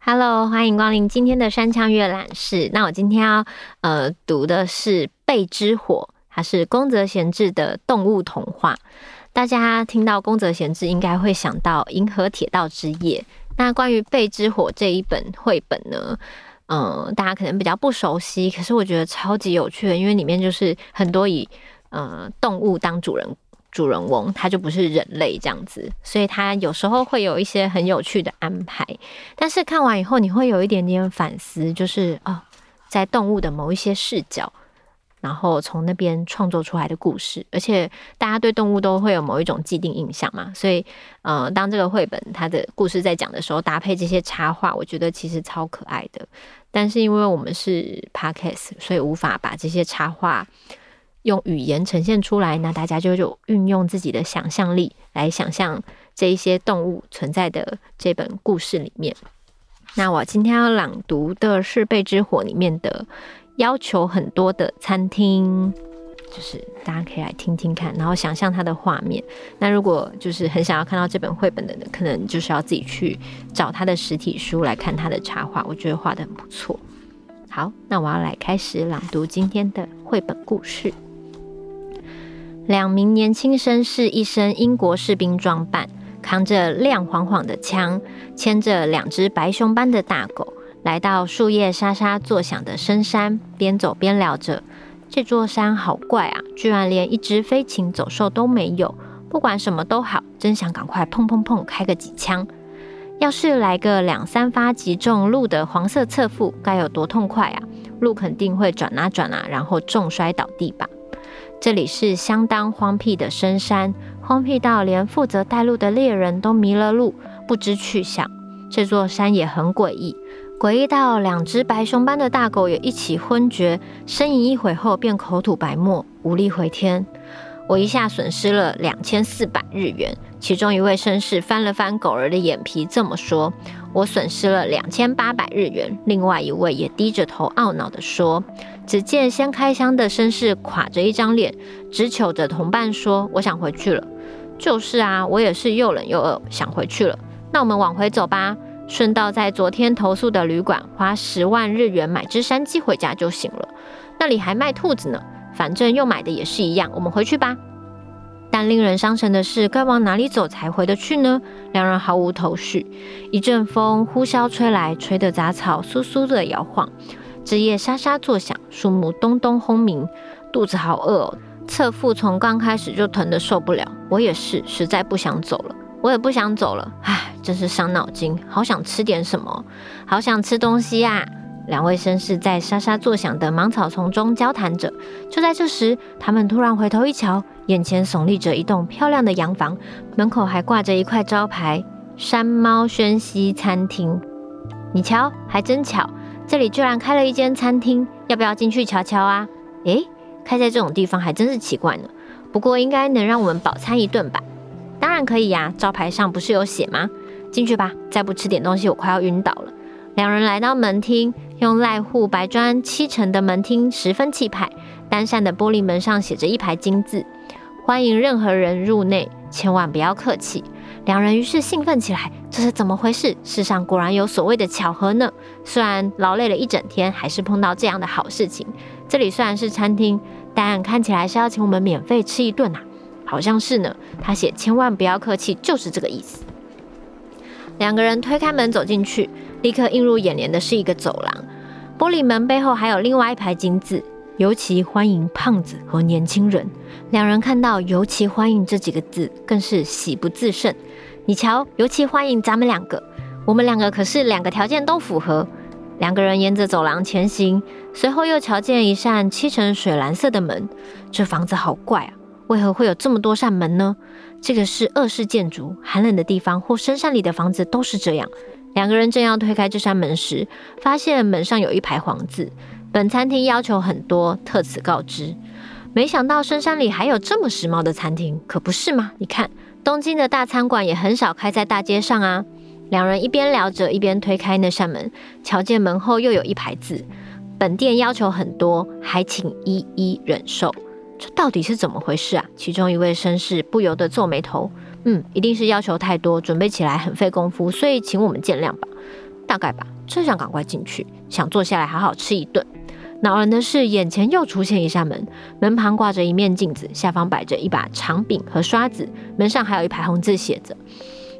Hello，欢迎光临今天的山羌阅览室。那我今天要呃读的是《贝之火》，它是宫泽贤治的动物童话。大家听到宫泽贤治，应该会想到《银河铁道之夜》。那关于《贝之火》这一本绘本呢，嗯、大家可能比较不熟悉，可是我觉得超级有趣的，因为里面就是很多以呃动物当主人。主人翁他就不是人类这样子，所以他有时候会有一些很有趣的安排。但是看完以后，你会有一点点反思，就是哦，在动物的某一些视角，然后从那边创作出来的故事。而且大家对动物都会有某一种既定印象嘛，所以呃，当这个绘本它的故事在讲的时候，搭配这些插画，我觉得其实超可爱的。但是因为我们是 Podcast，所以无法把这些插画。用语言呈现出来，那大家就就运用自己的想象力来想象这一些动物存在的这本故事里面。那我今天要朗读的是《贝之火》里面的要求很多的餐厅，就是大家可以来听听看，然后想象它的画面。那如果就是很想要看到这本绘本的人，可能就是要自己去找它的实体书来看它的插画，我觉得画得很不错。好，那我要来开始朗读今天的绘本故事。两名年轻绅士，一身英国士兵装扮，扛着亮晃晃的枪，牵着两只白熊般的大狗，来到树叶沙沙作响的深山，边走边聊着：“这座山好怪啊，居然连一只飞禽走兽都没有。不管什么都好，真想赶快砰砰砰开个几枪。要是来个两三发击中鹿的黄色侧腹，该有多痛快啊！鹿肯定会转啊转啊，然后重摔倒地吧。”这里是相当荒僻的深山，荒僻到连负责带路的猎人都迷了路，不知去向。这座山也很诡异，诡异到两只白熊般的大狗也一起昏厥，呻吟一会后便口吐白沫，无力回天。我一下损失了两千四百日元。其中一位绅士翻了翻狗儿的眼皮，这么说：“我损失了两千八百日元。”另外一位也低着头懊恼地说。只见先开箱的绅士垮着一张脸，直瞅着同伴说：“我想回去了。”“就是啊，我也是又冷又饿，想回去了。”“那我们往回走吧，顺道在昨天投宿的旅馆花十万日元买只山鸡回家就行了。那里还卖兔子呢，反正又买的也是一样。我们回去吧。”但令人伤神的是，该往哪里走才回得去呢？两人毫无头绪。一阵风呼啸吹来，吹得杂草簌簌地摇晃。枝叶沙沙作响，树木咚咚轰鸣，肚子好饿哦，侧腹从刚开始就疼得受不了。我也是，实在不想走了。我也不想走了，唉，真是伤脑筋。好想吃点什么，好想吃东西呀！两位绅士在沙沙作响的芒草丛中交谈着。就在这时，他们突然回头一瞧，眼前耸立着一栋漂亮的洋房，门口还挂着一块招牌“山猫轩西餐厅”。你瞧，还真巧。这里居然开了一间餐厅，要不要进去瞧瞧啊？诶，开在这种地方还真是奇怪呢。不过应该能让我们饱餐一顿吧？当然可以呀，招牌上不是有写吗？进去吧，再不吃点东西，我快要晕倒了。两人来到门厅，用赖户白砖砌成的门厅十分气派，单扇的玻璃门上写着一排金字：“欢迎任何人入内，千万不要客气。”两人于是兴奋起来，这是怎么回事？世上果然有所谓的巧合呢。虽然劳累了一整天，还是碰到这样的好事情。这里虽然是餐厅，但看起来是要请我们免费吃一顿啊，好像是呢。他写千万不要客气，就是这个意思。两个人推开门走进去，立刻映入眼帘的是一个走廊，玻璃门背后还有另外一排金字。尤其欢迎胖子和年轻人。两人看到“尤其欢迎”这几个字，更是喜不自胜。你瞧，尤其欢迎咱们两个，我们两个可是两个条件都符合。两个人沿着走廊前行，随后又瞧见一扇漆成水蓝色的门。这房子好怪啊，为何会有这么多扇门呢？这个是二世建筑，寒冷的地方或深山里的房子都是这样。两个人正要推开这扇门时，发现门上有一排黄字。本餐厅要求很多，特此告知。没想到深山里还有这么时髦的餐厅，可不是吗？你看，东京的大餐馆也很少开在大街上啊。两人一边聊着，一边推开那扇门，瞧见门后又有一排字：本店要求很多，还请一一忍受。这到底是怎么回事啊？其中一位绅士不由得皱眉头。嗯，一定是要求太多，准备起来很费功夫，所以请我们见谅吧。大概吧，真想赶快进去，想坐下来好好吃一顿。恼人的是，眼前又出现一扇门，门旁挂着一面镜子，下方摆着一把长柄和刷子，门上还有一排红字写着：“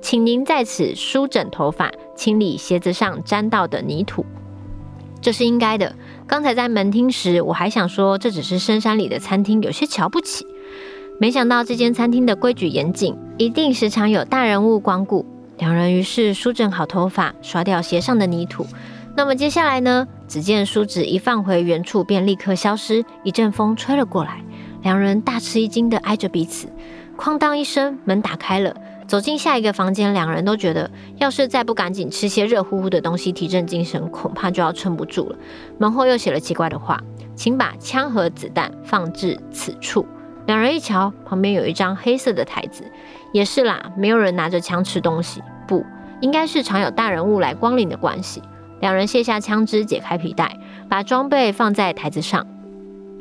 请您在此梳整头发，清理鞋子上沾到的泥土。”这是应该的。刚才在门厅时，我还想说这只是深山里的餐厅，有些瞧不起。没想到这间餐厅的规矩严谨，一定时常有大人物光顾。两人于是梳整好头发，刷掉鞋上的泥土。那么接下来呢？只见梳子一放回原处，便立刻消失。一阵风吹了过来，两人大吃一惊的挨着彼此。哐当一声，门打开了。走进下一个房间，两人都觉得，要是再不赶紧吃些热乎乎的东西提振精神，恐怕就要撑不住了。门后又写了奇怪的话：“请把枪和子弹放置此处。”两人一瞧，旁边有一张黑色的台子，也是啦，没有人拿着枪吃东西，不，应该是常有大人物来光临的关系。两人卸下枪支，解开皮带，把装备放在台子上，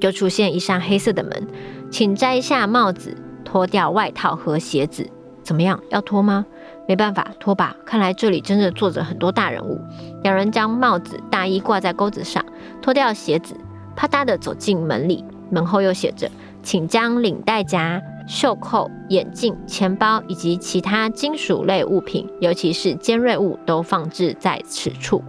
就出现一扇黑色的门，请摘下帽子，脱掉外套和鞋子。怎么样？要脱吗？没办法，脱吧。看来这里真的坐着很多大人物。两人将帽子、大衣挂在钩子上，脱掉鞋子，啪嗒地走进门里。门后又写着。请将领带夹、袖扣、眼镜、钱包以及其他金属类物品，尤其是尖锐物，都放置在此处。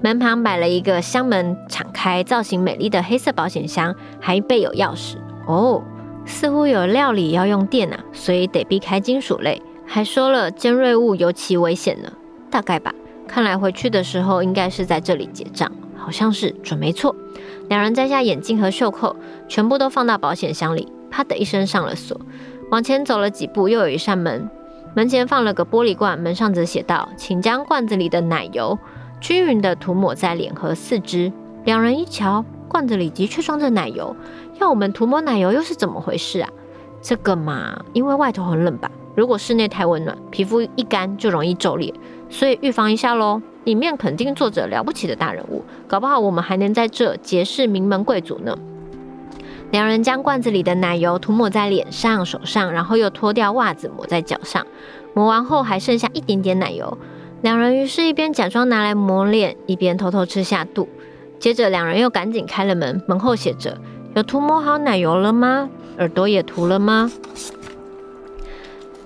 门旁摆了一个箱门，敞开、造型美丽的黑色保险箱，还备有钥匙。哦，似乎有料理要用电啊，所以得避开金属类。还说了尖锐物尤其危险呢，大概吧。看来回去的时候应该是在这里结账。好像是准没错。两人摘下眼镜和袖扣，全部都放到保险箱里，啪的一声上了锁。往前走了几步，又有一扇门，门前放了个玻璃罐，门上则写道：“请将罐子里的奶油均匀地涂抹在脸和四肢。”两人一瞧，罐子里的确装着奶油，要我们涂抹奶油又是怎么回事啊？这个嘛，因为外头很冷吧？如果室内太温暖，皮肤一干就容易皱裂，所以预防一下喽。里面肯定坐着了不起的大人物，搞不好我们还能在这结识名门贵族呢。两人将罐子里的奶油涂抹在脸上、手上，然后又脱掉袜子抹在脚上。抹完后还剩下一点点奶油，两人于是一边假装拿来抹脸，一边偷偷吃下肚。接着两人又赶紧开了门，门后写着：“有涂抹好奶油了吗？耳朵也涂了吗？”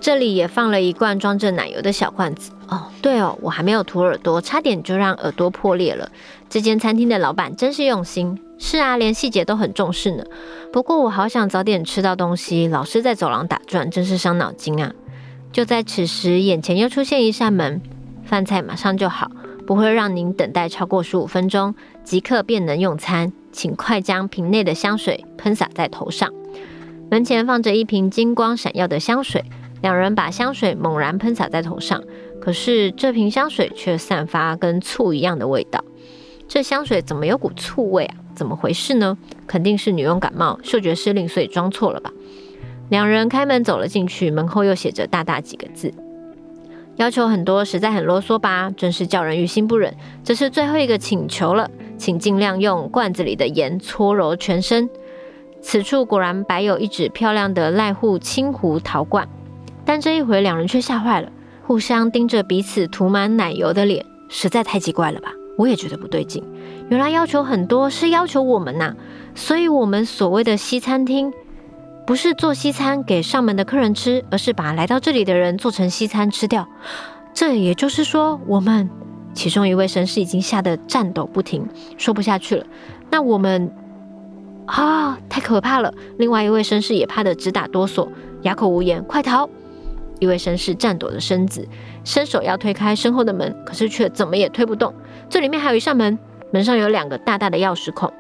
这里也放了一罐装着奶油的小罐子。哦，对哦，我还没有涂耳朵，差点就让耳朵破裂了。这间餐厅的老板真是用心。是啊，连细节都很重视呢。不过我好想早点吃到东西，老是在走廊打转，真是伤脑筋啊。就在此时，眼前又出现一扇门，饭菜马上就好，不会让您等待超过十五分钟，即刻便能用餐。请快将瓶内的香水喷洒在头上。门前放着一瓶金光闪耀的香水。两人把香水猛然喷洒在头上，可是这瓶香水却散发跟醋一样的味道。这香水怎么有股醋味啊？怎么回事呢？肯定是女佣感冒，嗅觉失灵，所以装错了吧？两人开门走了进去，门后又写着大大几个字：要求很多，实在很啰嗦吧？真是叫人于心不忍。这是最后一个请求了，请尽量用罐子里的盐搓揉全身。此处果然摆有一只漂亮的濑户清湖陶罐。但这一回，两人却吓坏了，互相盯着彼此涂满奶油的脸，实在太奇怪了吧？我也觉得不对劲。原来要求很多是要求我们呐、所以我们所谓的西餐厅，不是做西餐给上门的客人吃，而是把来到这里的人做成西餐吃掉。这也就是说，我们其中一位绅士已经吓得颤抖不停，说不下去了。那我们啊，太可怕了！另外一位绅士也怕得直打哆嗦，哑口无言，快逃！一位绅士颤抖着身子，伸手要推开身后的门，可是却怎么也推不动。这里面还有一扇门，门上有两个大大的钥匙孔，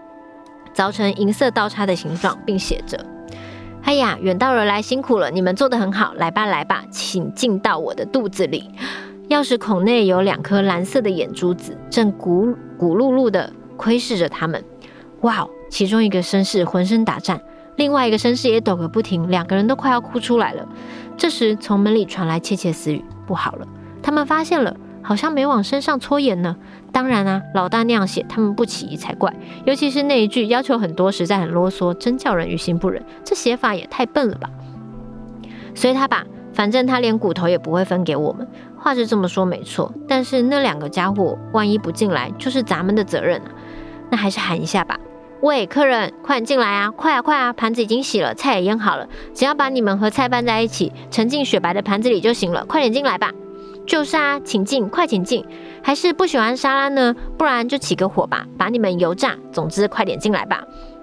凿成银色刀叉的形状，并写着：“哎呀，远道而来辛苦了，你们做得很好，来吧来吧，请进到我的肚子里。”钥匙孔内有两颗蓝色的眼珠子，正咕咕噜噜的窥视着他们。哇哦！其中一个绅士浑身打颤，另外一个绅士也抖个不停，两个人都快要哭出来了。这时，从门里传来窃窃私语：“不好了，他们发现了，好像没往身上搓盐呢。当然啊，老大那样写，他们不起疑才怪。尤其是那一句要求很多，实在很啰嗦，真叫人于心不忍。这写法也太笨了吧！随他吧，反正他连骨头也不会分给我们。话是这么说没错，但是那两个家伙万一不进来，就是咱们的责任啊。那还是喊一下吧。喂，客人，快点进来啊！快啊，快啊！盘子已经洗了，菜也腌好了，只要把你们和菜拌在一起，盛进雪白的盘子里就行了。快点进来吧。就是啊，请进，快请进。还是不喜欢沙拉呢？不然就起个火吧，把你们油炸。总之，快点进来吧。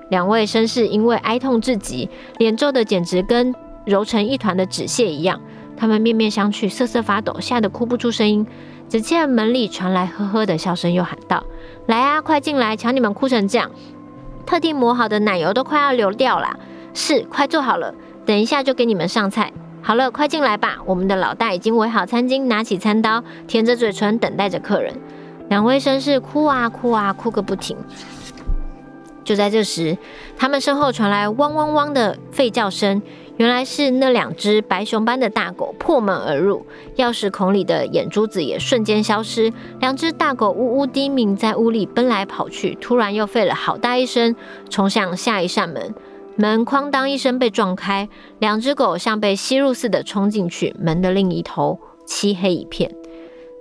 两位绅士因为哀痛至极，脸皱得简直跟揉成一团的纸屑一样。他们面面相觑，瑟瑟发抖，吓得哭不出声音。只见门里传来呵呵的笑声，又喊道：“来啊，快进来！瞧你们哭成这样。”特地磨好的奶油都快要流掉了，是，快做好了，等一下就给你们上菜。好了，快进来吧，我们的老大已经围好餐巾，拿起餐刀，舔着嘴唇等待着客人。两位绅士哭啊哭啊哭个不停。就在这时，他们身后传来汪汪汪的吠叫声。原来是那两只白熊般的大狗破门而入，钥匙孔里的眼珠子也瞬间消失。两只大狗呜呜低鸣，在屋里奔来跑去，突然又吠了好大一声，冲向下一扇门。门哐当一声被撞开，两只狗像被吸入似的冲进去。门的另一头漆黑一片，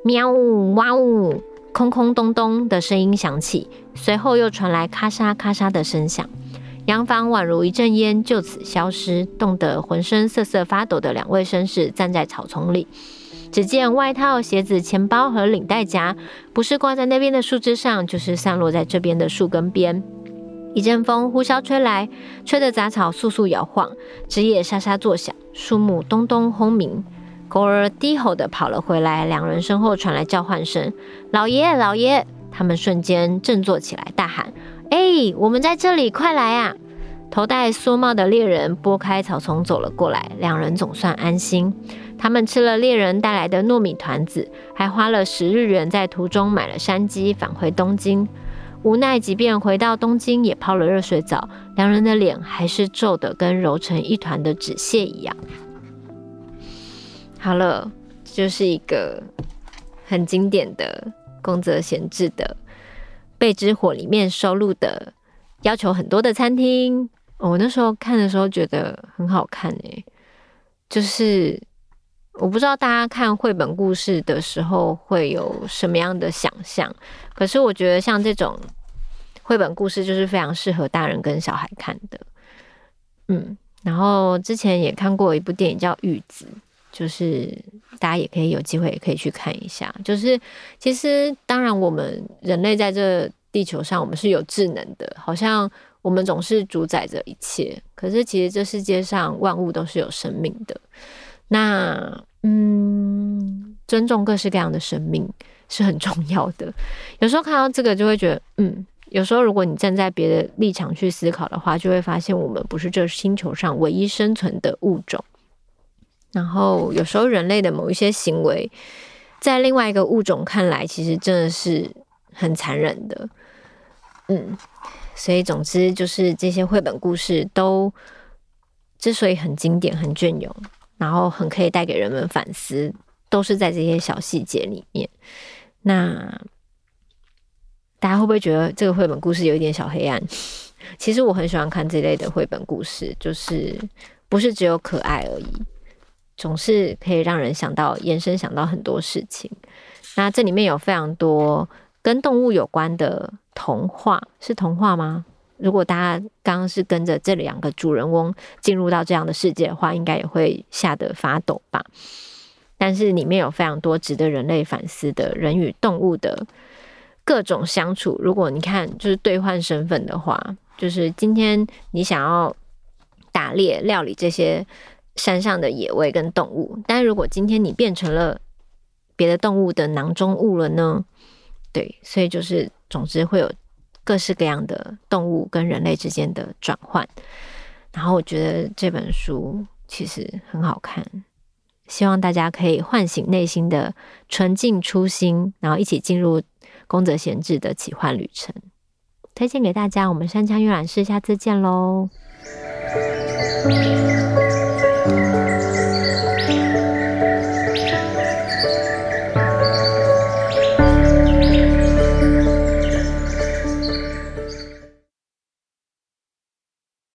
喵呜哇呜，空空咚咚的声音响起，随后又传来咔嚓咔嚓的声响。洋房宛如一阵烟，就此消失。冻得浑身瑟瑟发抖的两位绅士站在草丛里，只见外套、鞋子、钱包和领带夹，不是挂在那边的树枝上，就是散落在这边的树根边。一阵风呼啸吹来，吹得杂草簌簌摇晃，枝叶沙沙作响，树木咚咚轰鸣。狗儿低吼地跑了回来，两人身后传来叫唤声：“老爷，老爷！”他们瞬间振作起来，大喊。哎、我们在这里，快来啊！头戴蓑帽的猎人拨开草丛走了过来，两人总算安心。他们吃了猎人带来的糯米团子，还花了十日元在途中买了山鸡，返回东京。无奈，即便回到东京，也泡了热水澡，两人的脸还是皱得跟揉成一团的纸屑一样。好了，就是一个很经典的宫泽贤治的。《贝之火》里面收录的要求很多的餐厅，我那时候看的时候觉得很好看诶、就是我不知道大家看绘本故事的时候会有什么样的想象，可是我觉得像这种绘本故事就是非常适合大人跟小孩看的。嗯，然后之前也看过一部电影叫《玉子》。就是大家也可以有机会也可以去看一下。就是其实当然，我们人类在这地球上，我们是有智能的，好像我们总是主宰着一切。可是其实这世界上万物都是有生命的。那嗯，尊重各式各样的生命是很重要的。有时候看到这个，就会觉得嗯，有时候如果你站在别的立场去思考的话，就会发现我们不是这星球上唯一生存的物种。然后有时候人类的某一些行为，在另外一个物种看来，其实真的是很残忍的。嗯，所以总之就是这些绘本故事都之所以很经典、很隽永，然后很可以带给人们反思，都是在这些小细节里面。那大家会不会觉得这个绘本故事有一点小黑暗？其实我很喜欢看这类的绘本故事，就是不是只有可爱而已。总是可以让人想到，延伸想到很多事情。那这里面有非常多跟动物有关的童话，是童话吗？如果大家刚刚是跟着这两个主人翁进入到这样的世界的话，应该也会吓得发抖吧。但是里面有非常多值得人类反思的人与动物的各种相处。如果你看，就是兑换身份的话，就是今天你想要打猎、料理这些。山上的野味跟动物，但如果今天你变成了别的动物的囊中物了呢？对，所以就是总之会有各式各样的动物跟人类之间的转换。然后我觉得这本书其实很好看，希望大家可以唤醒内心的纯净初心，然后一起进入宫泽贤治的奇幻旅程。推荐给大家，我们山羌阅览室下次见喽。